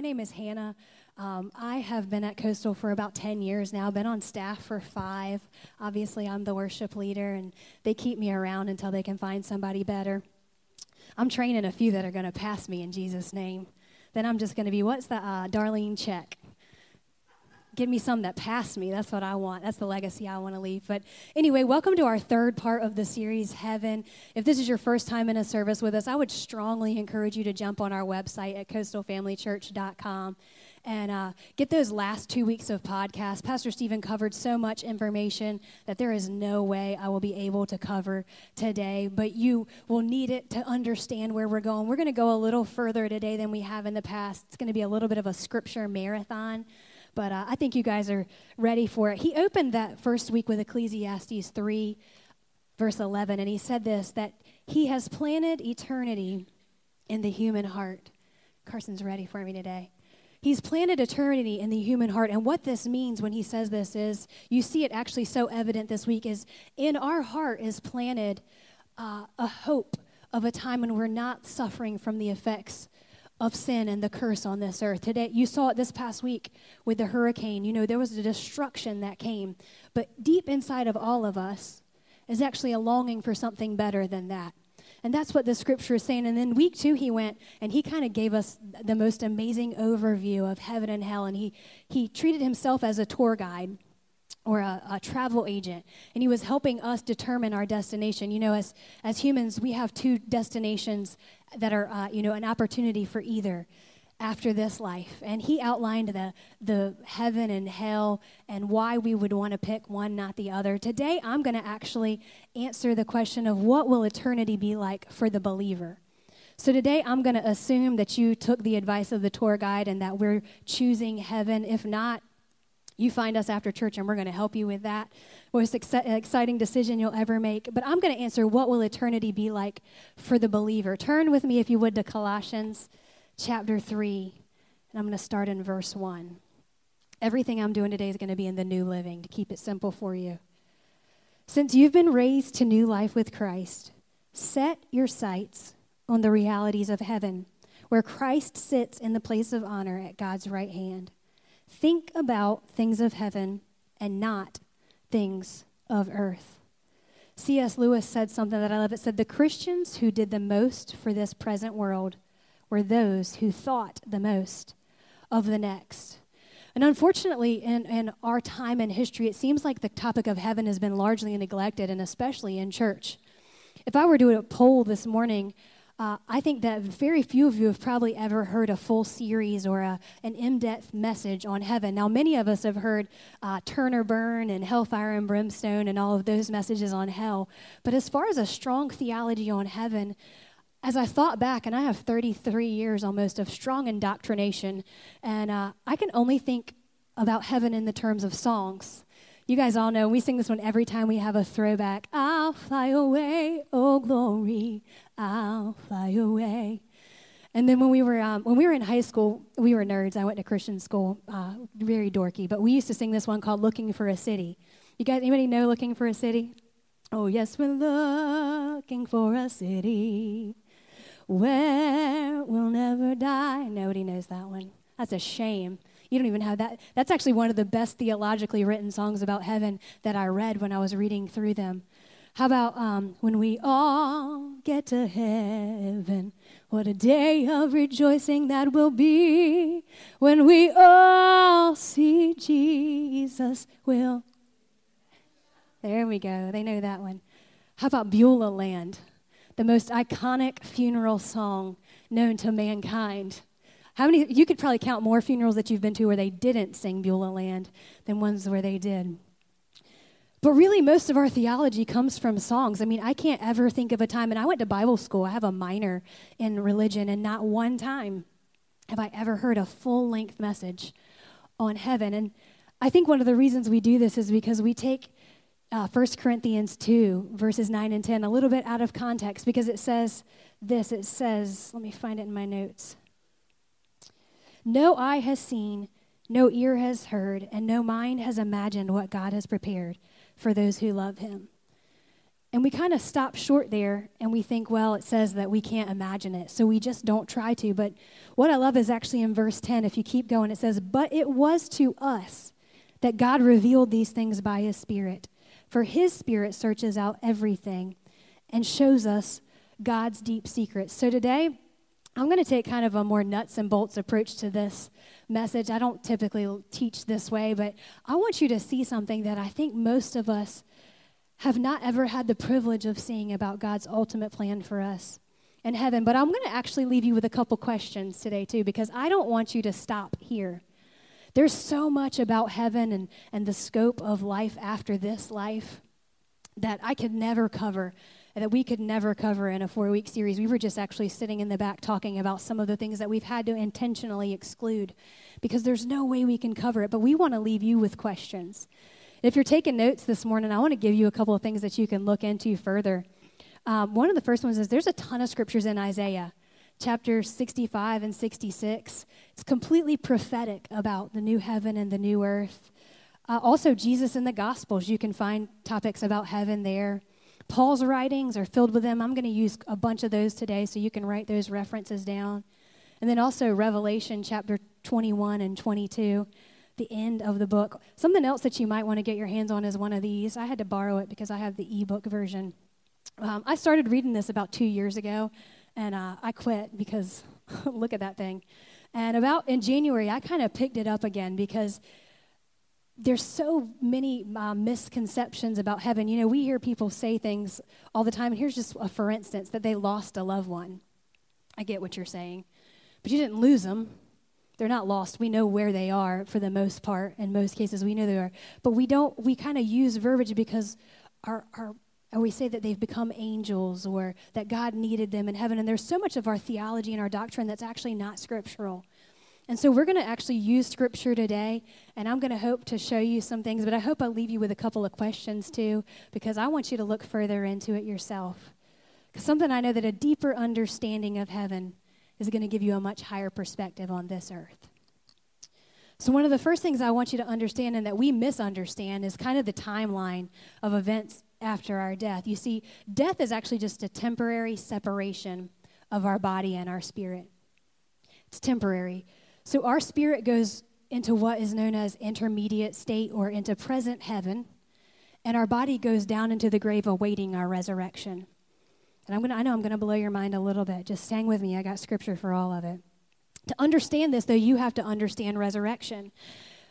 My name is Hannah. Um, I have been at Coastal for about 10 years now, been on staff for five. Obviously, I'm the worship leader, and they keep me around until they can find somebody better. I'm training a few that are going to pass me in Jesus' name. Then I'm just going to be, what's the uh, Darlene Zschech? Give me some that pass me. That's what I want. That's the legacy I want to leave. But anyway, welcome to our third part of the series, Heaven. If this is your first time in a service with us, I would strongly encourage you to jump on our website at coastalfamilychurch.com and uh, get those last two weeks of podcast. Pastor Stephen covered so much information that there is no way I will be able to cover today, but you will need it to understand where we're going. We're going to go a little further today than we have in the past. It's going to be a little bit of a scripture marathon but uh, I think you guys are ready for it. He opened that first week with Ecclesiastes 3, verse 11, and he said this that he has planted eternity in the human heart. Carson's ready for me today. He's planted eternity in the human heart. And what this means when he says this is you see it actually so evident this week is in our heart is planted uh, a hope of a time when we're not suffering from the effects of sin and the curse on this earth. Today, you saw it this past week with the hurricane. You know, there was a destruction that came. But deep inside of all of us is actually a longing for something better than that. And that's what the scripture is saying. And then week two, he went and he kind of gave us the most amazing overview of heaven and hell. And he, he treated himself as a tour guide or a, a, travel agent, and he was helping us determine our destination. You know, as as humans, we have two destinations that are, uh, you know, an opportunity for either after this life. And he outlined the the heaven and hell and why we would want to pick one, not the other. Today, I'm going to actually answer the question of what will eternity be like for the believer. So today, I'm going to assume that you took the advice of the tour guide and that we're choosing heaven. If not, you find us after church, and we're going to help you with that. Most ex- exciting decision you'll ever make. But I'm going to answer what will eternity be like for the believer. Turn with me, if you would, to Colossians chapter 3, and I'm going to start in verse 1. Everything I'm doing today is going to be in the new living to keep it simple for you. Since you've been raised to new life with Christ, set your sights on the realities of heaven, where Christ sits in the place of honor at God's right hand. Think about things of heaven and not things of earth. C.S. Lewis said something that I love. It said, The Christians who did the most for this present world were those who thought the most of the next. And unfortunately, in, in our time in history, it seems like the topic of heaven has been largely neglected, and especially in church. If I were to do a poll this morning, uh, I think that very few of you have probably ever heard a full series or a, an in depth message on heaven. Now, many of us have heard uh, Turn or Burn and Hellfire and Brimstone and all of those messages on hell. But as far as a strong theology on heaven, as I thought back, and I have 33 years almost of strong indoctrination, and uh, I can only think about heaven in the terms of songs. You guys all know we sing this one every time we have a throwback. I'll fly away, oh glory, I'll fly away. And then when we were um, when we were in high school, we were nerds. I went to Christian school, uh, very dorky. But we used to sing this one called "Looking for a City." You guys, anybody know "Looking for a City"? Oh yes, we're looking for a city where we'll never die. Nobody knows that one. That's a shame. You don't even have that. That's actually one of the best theologically written songs about heaven that I read when I was reading through them. How about um, when we all get to heaven? What a day of rejoicing that will be when we all see Jesus will. There we go. They know that one. How about Beulah Land? The most iconic funeral song known to mankind. How many, you could probably count more funerals that you've been to where they didn't sing Beulah Land than ones where they did. But really, most of our theology comes from songs. I mean, I can't ever think of a time, and I went to Bible school, I have a minor in religion, and not one time have I ever heard a full length message on heaven. And I think one of the reasons we do this is because we take uh, 1 Corinthians 2, verses 9 and 10, a little bit out of context because it says this. It says, let me find it in my notes. No eye has seen, no ear has heard, and no mind has imagined what God has prepared for those who love him. And we kind of stop short there and we think, well, it says that we can't imagine it. So we just don't try to. But what I love is actually in verse 10, if you keep going, it says, But it was to us that God revealed these things by his Spirit. For his Spirit searches out everything and shows us God's deep secrets. So today, I'm going to take kind of a more nuts and bolts approach to this message. I don't typically teach this way, but I want you to see something that I think most of us have not ever had the privilege of seeing about God's ultimate plan for us in heaven. But I'm going to actually leave you with a couple questions today, too, because I don't want you to stop here. There's so much about heaven and, and the scope of life after this life that I could never cover that we could never cover in a four week series. We were just actually sitting in the back talking about some of the things that we've had to intentionally exclude because there's no way we can cover it. But we want to leave you with questions. If you're taking notes this morning, I want to give you a couple of things that you can look into further. Um, one of the first ones is there's a ton of scriptures in Isaiah, chapter 65 and 66. It's completely prophetic about the new heaven and the new earth. Uh, also, Jesus in the Gospels, you can find topics about heaven there. Paul's writings are filled with them. I'm going to use a bunch of those today so you can write those references down. And then also Revelation chapter 21 and 22, the end of the book. Something else that you might want to get your hands on is one of these. I had to borrow it because I have the ebook version. Um, I started reading this about two years ago, and uh, I quit because look at that thing. And about in January, I kind of picked it up again because there's so many uh, misconceptions about heaven. You know, we hear people say things all the time. And here's just a for instance that they lost a loved one. I get what you're saying, but you didn't lose them. They're not lost. We know where they are for the most part. In most cases, we know they are. But we don't, we kind of use verbiage because our, our, we say that they've become angels or that God needed them in heaven. And there's so much of our theology and our doctrine that's actually not scriptural. And so we're going to actually use scripture today, and I'm going to hope to show you some things, but I hope I'll leave you with a couple of questions too, because I want you to look further into it yourself. Because something I know that a deeper understanding of heaven is going to give you a much higher perspective on this earth. So, one of the first things I want you to understand and that we misunderstand is kind of the timeline of events after our death. You see, death is actually just a temporary separation of our body and our spirit. It's temporary. So our spirit goes into what is known as intermediate state or into present heaven, and our body goes down into the grave awaiting our resurrection. And I'm gonna, I know I'm going to blow your mind a little bit. Just hang with me. I got scripture for all of it. To understand this, though, you have to understand resurrection.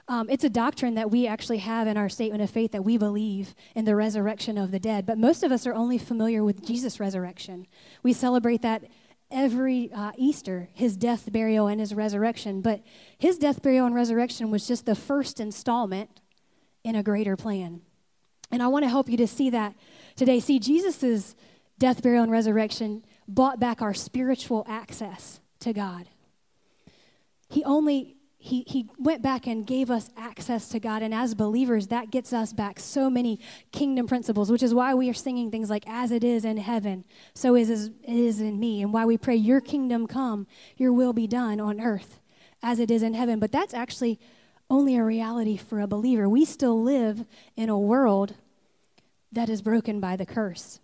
Um, it's a doctrine that we actually have in our statement of faith that we believe in the resurrection of the dead. But most of us are only familiar with Jesus' resurrection. We celebrate that every uh, Easter, his death, burial, and his resurrection. But his death, burial, and resurrection was just the first installment in a greater plan. And I want to help you to see that today. See, Jesus' death, burial, and resurrection bought back our spiritual access to God. He only he, he went back and gave us access to God. And as believers, that gets us back so many kingdom principles, which is why we are singing things like, As it is in heaven, so is it is in me. And why we pray, Your kingdom come, Your will be done on earth as it is in heaven. But that's actually only a reality for a believer. We still live in a world that is broken by the curse.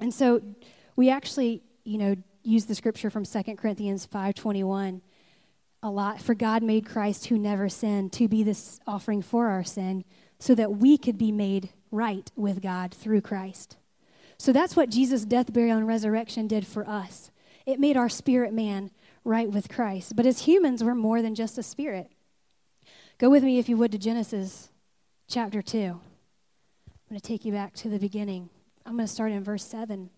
And so we actually, you know, use the scripture from 2 Corinthians 521 a lot. For God made Christ who never sinned to be this offering for our sin so that we could be made right with God through Christ. So that's what Jesus' death, burial, and resurrection did for us. It made our spirit man right with Christ. But as humans, we're more than just a spirit. Go with me, if you would, to Genesis chapter 2. I'm going to take you back to the beginning. I'm going to start in verse 7.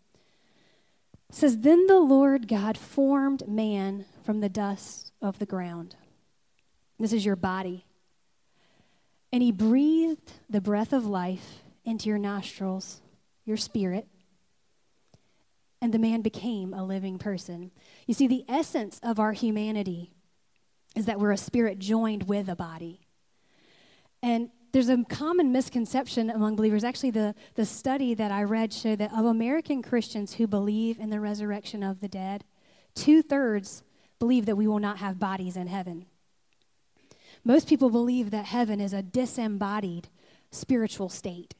It says, Then the Lord God formed man from the dust of the ground. This is your body. And he breathed the breath of life into your nostrils, your spirit, and the man became a living person. You see, the essence of our humanity is that we're a spirit joined with a body. And there's a common misconception among believers. Actually, the, the study that I read showed that of American Christians who believe in the resurrection of the dead, two thirds believe that we will not have bodies in heaven. Most people believe that heaven is a disembodied spiritual state.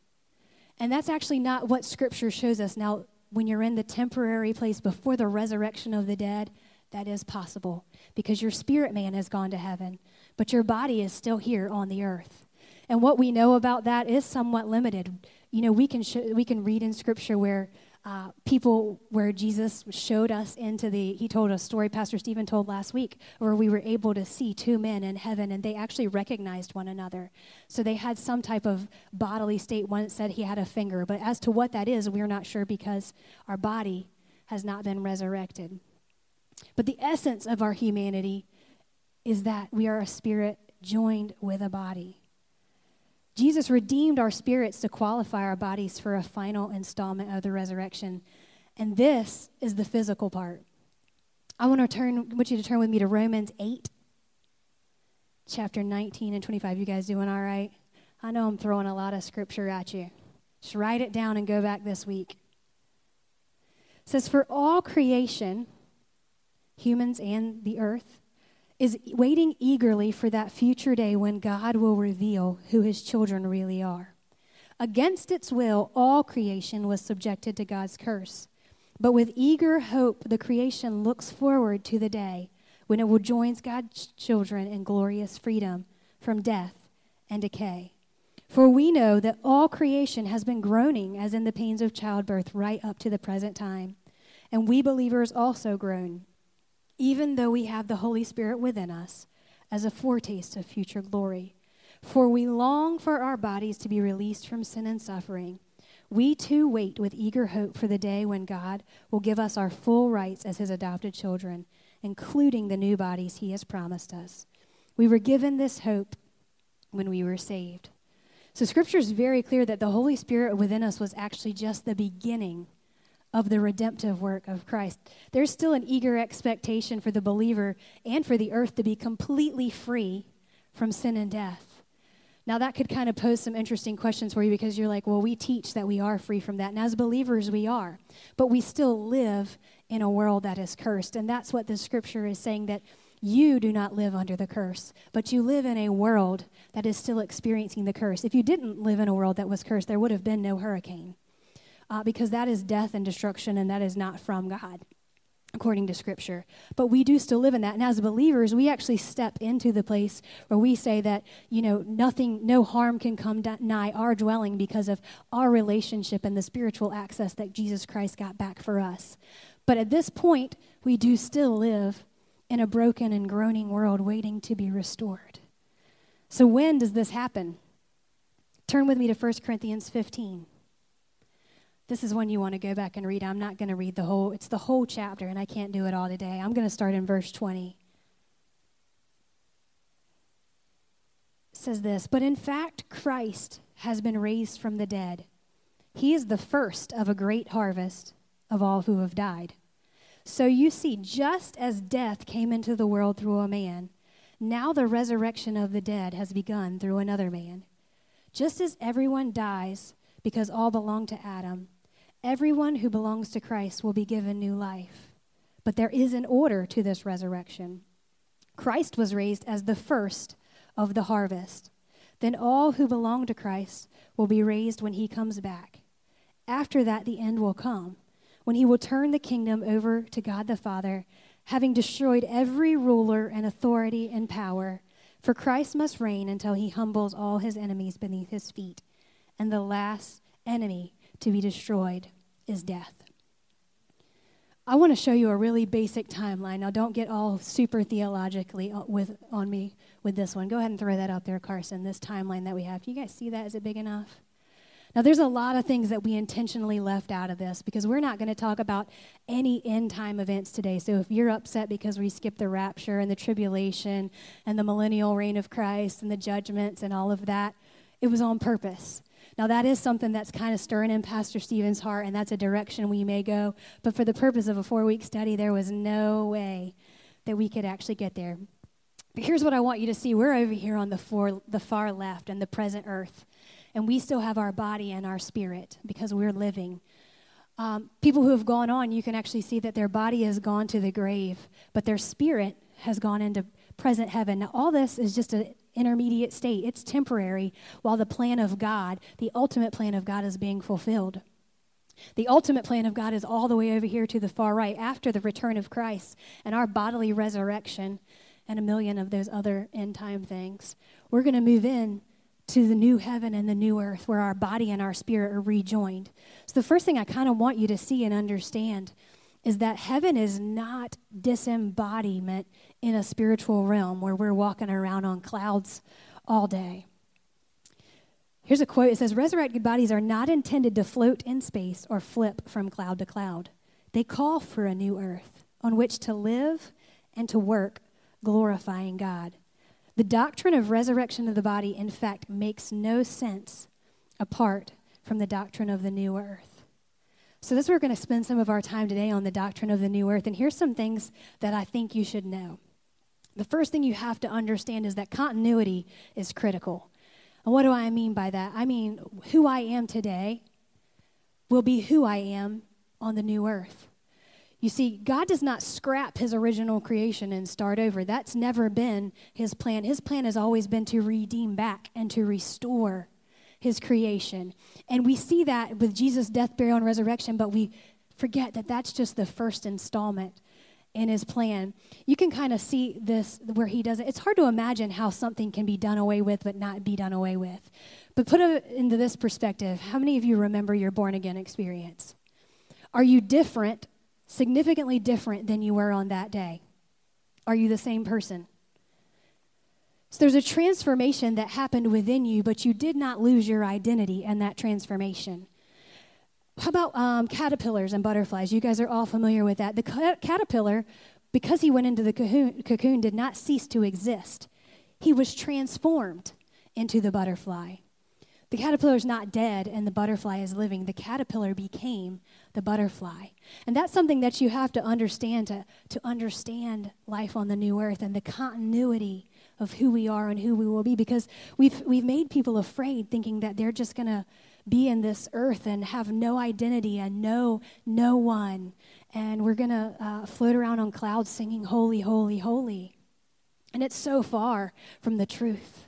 And that's actually not what Scripture shows us. Now, when you're in the temporary place before the resurrection of the dead, that is possible because your spirit man has gone to heaven, but your body is still here on the earth. And what we know about that is somewhat limited. You know, we can sh- we can read in Scripture where uh, people where Jesus showed us into the, he told a story Pastor Stephen told last week, where we were able to see two men in heaven and they actually recognized one another. So they had some type of bodily state. One said he had a finger, but as to what that is, we're not sure because our body has not been resurrected. But the essence of our humanity is that we are a spirit joined with a body. Jesus redeemed our spirits to qualify our bodies for a final installment of the resurrection. And this is the physical part. I want to turn I want you to turn with me to Romans 8 chapter 19 and 25. You guys doing all right? I know I'm throwing a lot of scripture at you. Just write it down and go back this week. It says for all creation, humans and the earth is waiting eagerly for that future day when God will reveal who his children really are. Against its will, all creation was subjected to God's curse. But with eager hope, the creation looks forward to the day when it will join God's children in glorious freedom from death and decay. For we know that all creation has been groaning as in the pains of childbirth right up to the present time. And we believers also groan even though we have the Holy Spirit within us as a foretaste of future glory. For we long for our bodies to be released from sin and suffering. We too wait with eager hope for the day when God will give us our full rights as his adopted children, including the new bodies he has promised us. We were given this hope when we were saved. So, scripture is very clear that the Holy Spirit within us was actually just the beginning of the redemptive work of Christ. There's still an eager expectation for the believer and for the earth to be completely free from sin and death. Now, that could kind of pose some interesting questions for you because you're like, well, we teach that we are free from that. And as believers, we are. But we still live in a world that is cursed. And that's what the scripture is saying that you do not live under the curse, but you live in a world that is still experiencing the curse. If you didn't live in a world that was cursed, there would have been no hurricane uh, because that is death and destruction, and that is not from God, according to Scripture. But we do still live in that. And as believers, we actually step into the place where we say that, you know, nothing, no harm can come nigh our dwelling because of our relationship and the spiritual access that Jesus Christ got back for us. But at this point, we do still live in a broken and groaning world waiting to be restored. So, when does this happen? Turn with me to 1 Corinthians 15. This is one you want to go back and read. I'm not going to read the whole, it's the whole chapter, and I can't do it all today. I'm going to start in verse 20. It says this, but in fact, Christ has been raised from the dead. He is the first of a great harvest of all who have died. So you see, just as death came into the world through a man, now the resurrection of the dead has begun through another man. Just as everyone dies because all belong to Adam, Everyone who belongs to Christ will be given new life. But there is an order to this resurrection. Christ was raised as the first of the harvest. Then all who belong to Christ will be raised when he comes back. After that, the end will come, when he will turn the kingdom over to God the Father, having destroyed every ruler and authority and power. For Christ must reign until he humbles all his enemies beneath his feet. And the last enemy to be destroyed is death. I want to show you a really basic timeline. Now, don't get all super theologically uh, with, on me with this one. Go ahead and throw that out there, Carson, this timeline that we have. Can you guys see that? Is it big enough? Now, there's a lot of things that we intentionally left out of this because we're not going to talk about any end time events today. So, if you're upset because we skipped the rapture and the tribulation and the millennial reign of Christ and the judgments and all of that, it was on purpose. Now, that is something that's kind of stirring in Pastor Stephen's heart, and that's a direction we may go. But for the purpose of a four week study, there was no way that we could actually get there. But here's what I want you to see we're over here on the, for, the far left and the present earth, and we still have our body and our spirit because we're living. Um, people who have gone on, you can actually see that their body has gone to the grave, but their spirit has gone into present heaven. Now, all this is just an intermediate state. It's temporary while the plan of God, the ultimate plan of God, is being fulfilled. The ultimate plan of God is all the way over here to the far right after the return of Christ and our bodily resurrection and a million of those other end time things. We're going to move in to the new heaven and the new earth where our body and our spirit are rejoined. So, the first thing I kind of want you to see and understand is that heaven is not disembodiment in a spiritual realm where we're walking around on clouds all day. Here's a quote it says, Resurrected bodies are not intended to float in space or flip from cloud to cloud. They call for a new earth on which to live and to work, glorifying God. The doctrine of resurrection of the body, in fact, makes no sense apart from the doctrine of the new earth. So, this we're going to spend some of our time today on the doctrine of the new earth. And here's some things that I think you should know. The first thing you have to understand is that continuity is critical. And what do I mean by that? I mean, who I am today will be who I am on the new earth. You see, God does not scrap his original creation and start over. That's never been his plan. His plan has always been to redeem back and to restore his creation. And we see that with Jesus' death, burial, and resurrection, but we forget that that's just the first installment in his plan. You can kind of see this where he does it. It's hard to imagine how something can be done away with but not be done away with. But put it into this perspective how many of you remember your born again experience? Are you different significantly different than you were on that day? Are you the same person? So there's a transformation that happened within you, but you did not lose your identity and that transformation. How about um, caterpillars and butterflies? You guys are all familiar with that. The ca- caterpillar, because he went into the cocoon, cocoon, did not cease to exist. He was transformed into the butterfly. The caterpillar is not dead and the butterfly is living. The caterpillar became the butterfly. And that's something that you have to understand to, to understand life on the new earth and the continuity of who we are and who we will be because we've, we've made people afraid thinking that they're just going to be in this earth and have no identity and know no one. And we're going to uh, float around on clouds singing, Holy, Holy, Holy. And it's so far from the truth.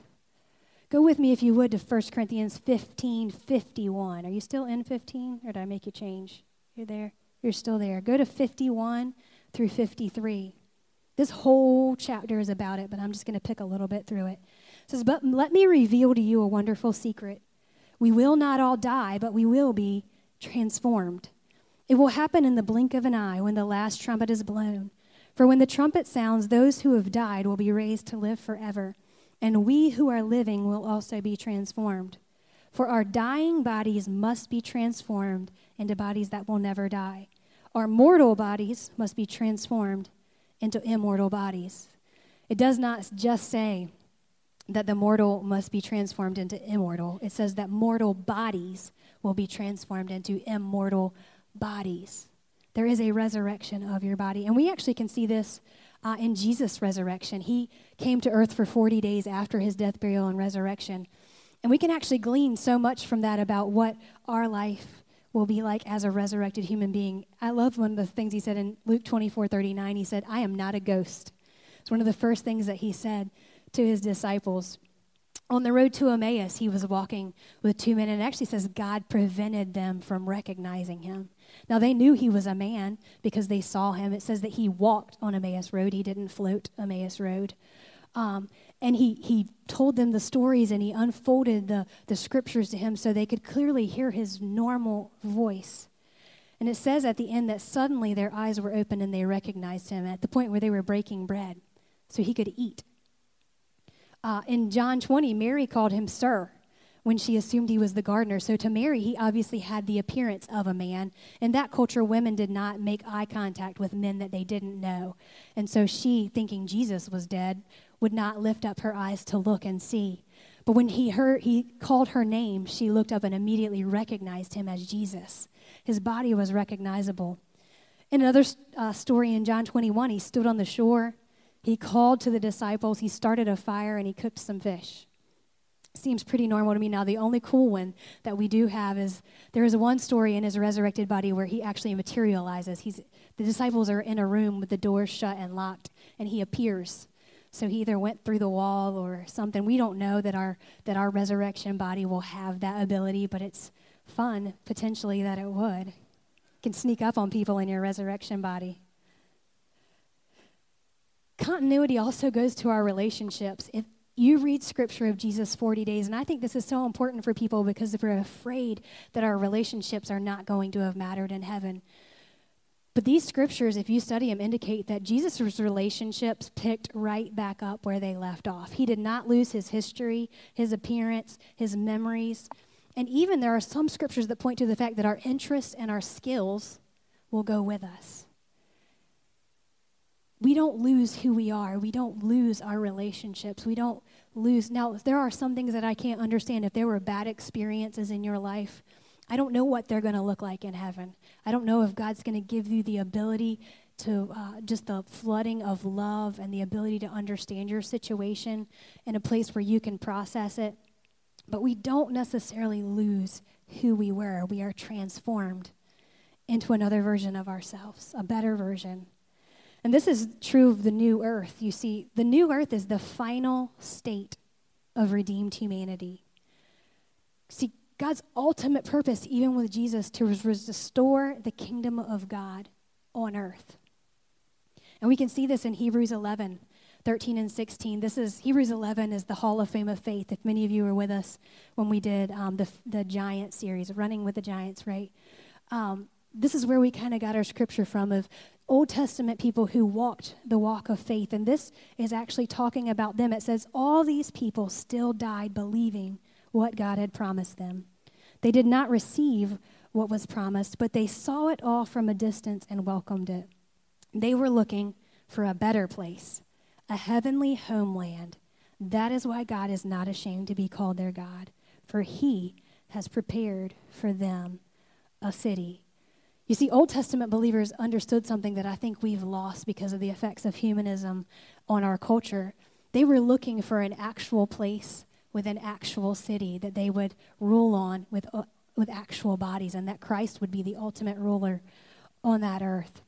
Go with me, if you would, to 1 Corinthians 15 51. Are you still in 15, or did I make you change? You're there? You're still there. Go to 51 through 53. This whole chapter is about it, but I'm just going to pick a little bit through it. It says, But let me reveal to you a wonderful secret. We will not all die, but we will be transformed. It will happen in the blink of an eye when the last trumpet is blown. For when the trumpet sounds, those who have died will be raised to live forever and we who are living will also be transformed. For our dying bodies must be transformed into bodies that will never die. Our mortal bodies must be transformed into immortal bodies. It does not just say that the mortal must be transformed into immortal, it says that mortal bodies will be transformed into immortal bodies. There is a resurrection of your body. And we actually can see this uh, in Jesus' resurrection. He came to earth for 40 days after his death, burial, and resurrection. And we can actually glean so much from that about what our life will be like as a resurrected human being. I love one of the things he said in Luke 24 39. He said, I am not a ghost. It's one of the first things that he said to his disciples. On the road to Emmaus, he was walking with two men, and it actually says God prevented them from recognizing him. Now, they knew he was a man because they saw him. It says that he walked on Emmaus Road, he didn't float Emmaus Road. Um, and he, he told them the stories and he unfolded the, the scriptures to him so they could clearly hear his normal voice. And it says at the end that suddenly their eyes were open and they recognized him at the point where they were breaking bread so he could eat. Uh, in John 20, Mary called him Sir when she assumed he was the gardener. So to Mary, he obviously had the appearance of a man. In that culture, women did not make eye contact with men that they didn't know. And so she, thinking Jesus was dead, would not lift up her eyes to look and see. But when he heard he called her name, she looked up and immediately recognized him as Jesus. His body was recognizable. In another uh, story in John 21, he stood on the shore. He called to the disciples. He started a fire and he cooked some fish seems pretty normal to me now. The only cool one that we do have is there is one story in his resurrected body where he actually materializes. He's the disciples are in a room with the doors shut and locked, and he appears So he either went through the wall or something. We don't know that our that our resurrection body will have that ability, but it's fun potentially that it would. You can sneak up on people in your resurrection body. Continuity also goes to our relationships. If you read scripture of Jesus 40 days, and I think this is so important for people because if we're afraid that our relationships are not going to have mattered in heaven. But these scriptures, if you study them, indicate that Jesus' relationships picked right back up where they left off. He did not lose his history, his appearance, his memories. And even there are some scriptures that point to the fact that our interests and our skills will go with us. We don't lose who we are. We don't lose our relationships. We don't lose. Now, there are some things that I can't understand. If there were bad experiences in your life, I don't know what they're going to look like in heaven. I don't know if God's going to give you the ability to uh, just the flooding of love and the ability to understand your situation in a place where you can process it. But we don't necessarily lose who we were. We are transformed into another version of ourselves, a better version. And this is true of the new earth. You see, the new earth is the final state of redeemed humanity. See, God's ultimate purpose, even with Jesus, to restore the kingdom of God on earth. And we can see this in Hebrews 11, 13 and 16. This is Hebrews 11 is the Hall of Fame of Faith. If many of you were with us when we did um, the the Giant series, Running with the Giants, right? Um, this is where we kind of got our scripture from of Old Testament people who walked the walk of faith. And this is actually talking about them. It says, All these people still died believing what God had promised them. They did not receive what was promised, but they saw it all from a distance and welcomed it. They were looking for a better place, a heavenly homeland. That is why God is not ashamed to be called their God, for he has prepared for them a city. You see, Old Testament believers understood something that I think we've lost because of the effects of humanism on our culture. They were looking for an actual place with an actual city that they would rule on with, uh, with actual bodies, and that Christ would be the ultimate ruler on that earth.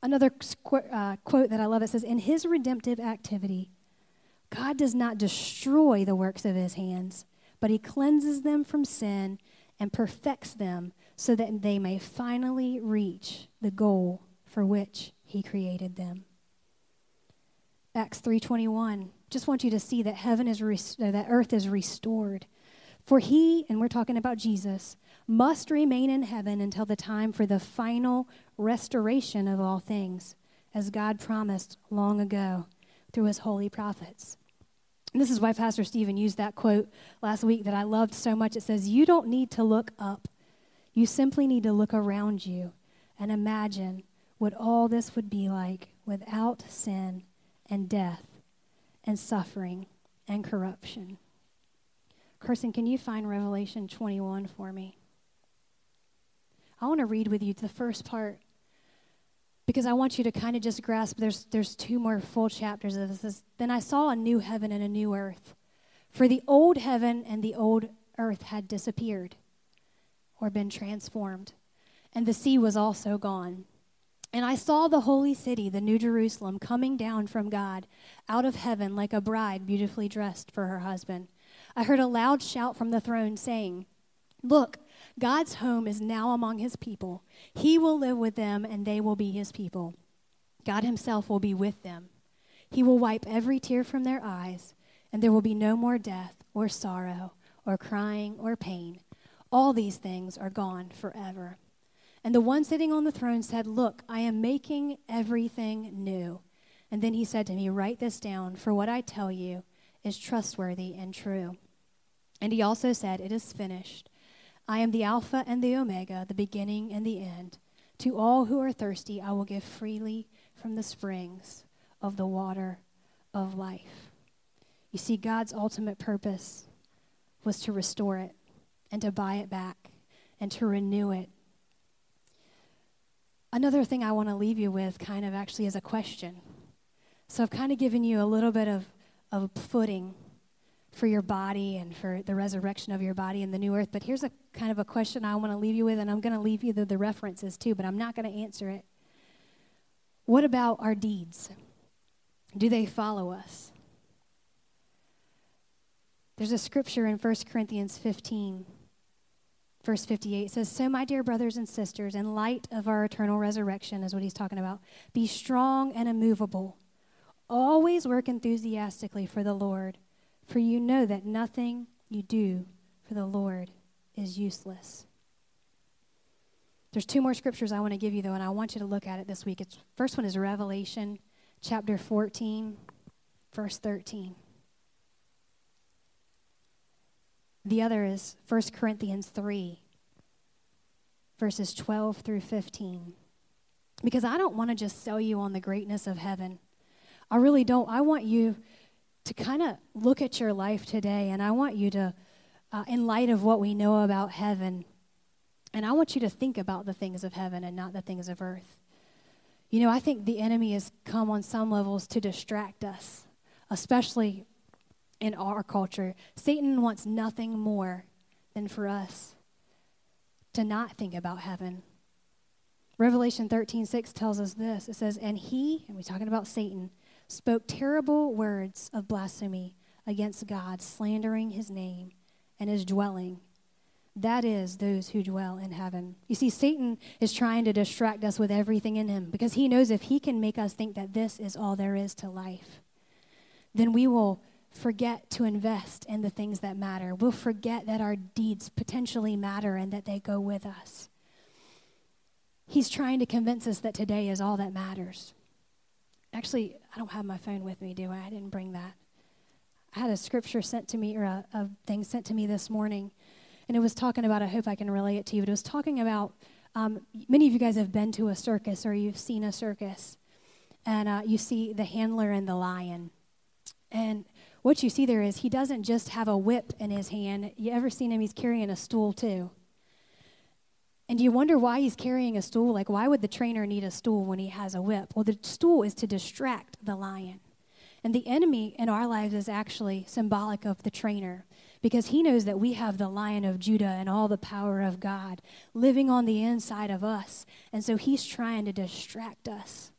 Another qu- uh, quote that I love it says, In his redemptive activity, God does not destroy the works of his hands, but he cleanses them from sin and perfects them so that they may finally reach the goal for which he created them. Acts 3:21 just want you to see that heaven is res- uh, that earth is restored. For he, and we're talking about Jesus, must remain in heaven until the time for the final restoration of all things, as God promised long ago through his holy prophets. And this is why Pastor Stephen used that quote last week that I loved so much. It says, You don't need to look up, you simply need to look around you and imagine what all this would be like without sin and death and suffering and corruption. Carson, can you find Revelation 21 for me? I want to read with you the first part because I want you to kind of just grasp there's, there's two more full chapters of this. Then I saw a new heaven and a new earth. For the old heaven and the old earth had disappeared or been transformed, and the sea was also gone. And I saw the holy city, the New Jerusalem, coming down from God out of heaven like a bride beautifully dressed for her husband. I heard a loud shout from the throne saying, Look, God's home is now among his people. He will live with them, and they will be his people. God himself will be with them. He will wipe every tear from their eyes, and there will be no more death, or sorrow, or crying, or pain. All these things are gone forever. And the one sitting on the throne said, Look, I am making everything new. And then he said to me, Write this down, for what I tell you is trustworthy and true. And he also said, It is finished. I am the Alpha and the Omega, the beginning and the end. To all who are thirsty, I will give freely from the springs of the water of life. You see, God's ultimate purpose was to restore it and to buy it back and to renew it Another thing I want to leave you with, kind of actually, is a question. So I've kind of given you a little bit of, of footing for your body and for the resurrection of your body in the new earth. But here's a kind of a question I want to leave you with, and I'm going to leave you the, the references too, but I'm not going to answer it. What about our deeds? Do they follow us? There's a scripture in 1 Corinthians 15, verse 58. Says, So, my dear brothers and sisters, in light of our eternal resurrection, is what he's talking about, be strong and immovable. Always work enthusiastically for the Lord, for you know that nothing you do for the Lord is useless. There's two more scriptures I want to give you, though, and I want you to look at it this week. It's, first one is Revelation chapter 14, verse 13. The other is 1 Corinthians 3, verses 12 through 15. Because I don't want to just sell you on the greatness of heaven. I really don't. I want you to kind of look at your life today, and I want you to, uh, in light of what we know about heaven, and I want you to think about the things of heaven and not the things of earth. You know, I think the enemy has come on some levels to distract us, especially in our culture. Satan wants nothing more than for us to not think about heaven. Revelation 13, 6 tells us this. It says, And he, and we're talking about Satan, spoke terrible words of blasphemy against God, slandering his name and his dwelling. That is those who dwell in heaven. You see, Satan is trying to distract us with everything in him because he knows if he can make us think that this is all there is to life, then we will forget to invest in the things that matter. We'll forget that our deeds potentially matter and that they go with us. He's trying to convince us that today is all that matters. Actually, I don't have my phone with me, do I? I didn't bring that. I had a scripture sent to me, or a, a thing sent to me this morning, and it was talking about, I hope I can relay it to you, but it was talking about um, many of you guys have been to a circus or you've seen a circus, and uh, you see the handler and the lion. And what you see there is he doesn't just have a whip in his hand. You ever seen him? He's carrying a stool too. And you wonder why he's carrying a stool? Like, why would the trainer need a stool when he has a whip? Well, the stool is to distract the lion. And the enemy in our lives is actually symbolic of the trainer because he knows that we have the lion of Judah and all the power of God living on the inside of us. And so he's trying to distract us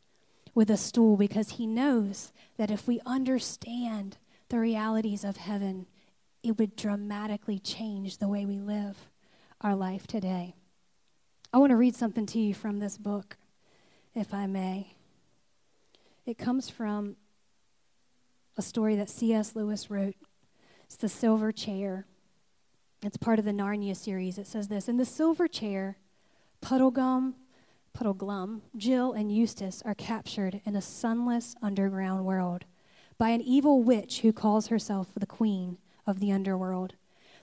with a stool because he knows that if we understand the realities of heaven, it would dramatically change the way we live our life today. I want to read something to you from this book, if I may. It comes from a story that C.S. Lewis wrote. It's The Silver Chair. It's part of the Narnia series. It says this In the silver chair, Puddlegum, Puddleglum, Jill, and Eustace are captured in a sunless underground world by an evil witch who calls herself the queen of the underworld.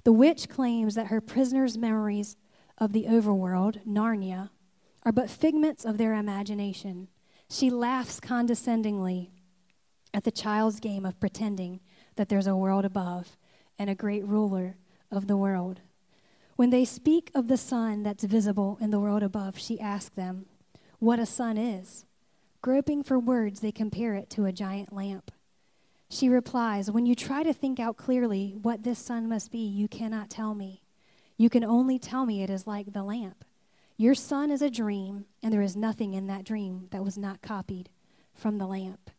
The witch claims that her prisoners' memories of the overworld, Narnia, are but figments of their imagination. She laughs condescendingly at the child's game of pretending that there's a world above and a great ruler of the world. When they speak of the sun that's visible in the world above, she asks them what a sun is. Groping for words, they compare it to a giant lamp. She replies, When you try to think out clearly what this sun must be, you cannot tell me. You can only tell me it is like the lamp. Your sun is a dream, and there is nothing in that dream that was not copied from the lamp.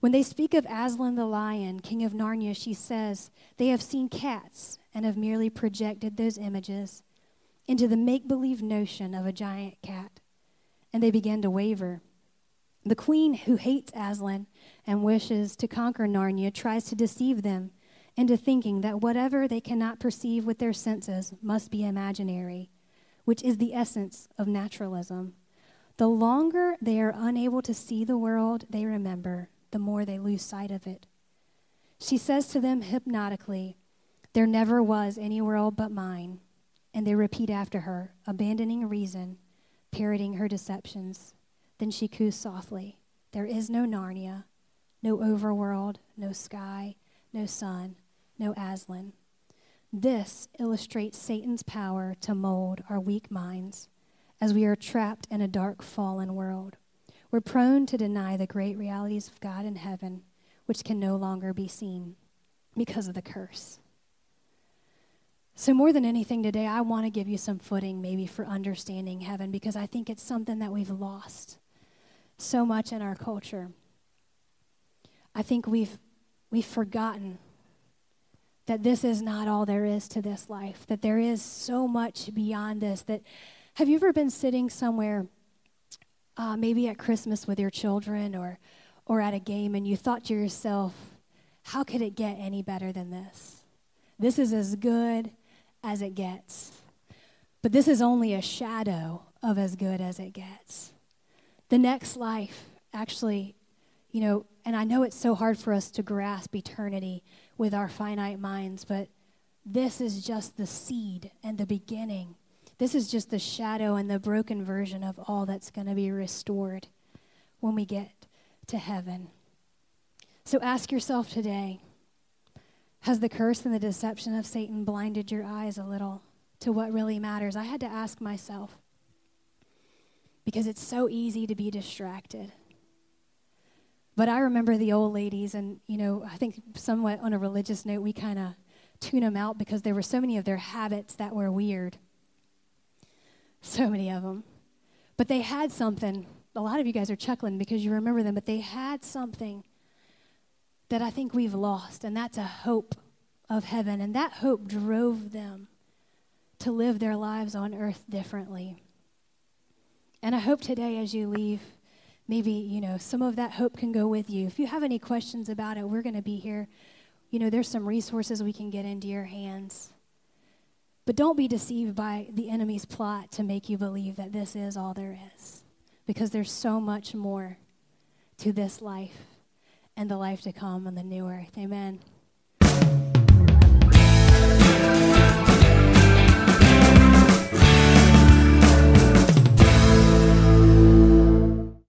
When they speak of Aslan the lion, king of Narnia, she says, They have seen cats and have merely projected those images into the make believe notion of a giant cat. And they begin to waver. The queen who hates Aslan and wishes to conquer Narnia tries to deceive them into thinking that whatever they cannot perceive with their senses must be imaginary, which is the essence of naturalism. The longer they are unable to see the world they remember, the more they lose sight of it. She says to them hypnotically, There never was any world but mine. And they repeat after her, abandoning reason, parroting her deceptions. Then she coos softly, There is no Narnia, no overworld, no sky, no sun, no Aslan. This illustrates Satan's power to mold our weak minds as we are trapped in a dark, fallen world. We're prone to deny the great realities of God in heaven, which can no longer be seen because of the curse. So, more than anything today, I want to give you some footing maybe for understanding heaven because I think it's something that we've lost so much in our culture. I think we've, we've forgotten that this is not all there is to this life, that there is so much beyond this. That have you ever been sitting somewhere, uh, maybe at Christmas with your children or, or at a game, and you thought to yourself, how could it get any better than this? This is as good as it gets. But this is only a shadow of as good as it gets. The next life, actually, you know, and I know it's so hard for us to grasp eternity with our finite minds, but this is just the seed and the beginning. This is just the shadow and the broken version of all that's going to be restored when we get to heaven. So ask yourself today Has the curse and the deception of Satan blinded your eyes a little to what really matters? I had to ask myself because it's so easy to be distracted. But I remember the old ladies, and, you know, I think somewhat on a religious note, we kind of tune them out because there were so many of their habits that were weird. So many of them. But they had something. A lot of you guys are chuckling because you remember them, but they had something that I think we've lost, and that's a hope of heaven. And that hope drove them to live their lives on earth differently. And I hope today, as you leave, maybe, you know, some of that hope can go with you. If you have any questions about it, we're going to be here. You know, there's some resources we can get into your hands. But don't be deceived by the enemy's plot to make you believe that this is all there is, because there's so much more to this life and the life to come on the new earth. Amen.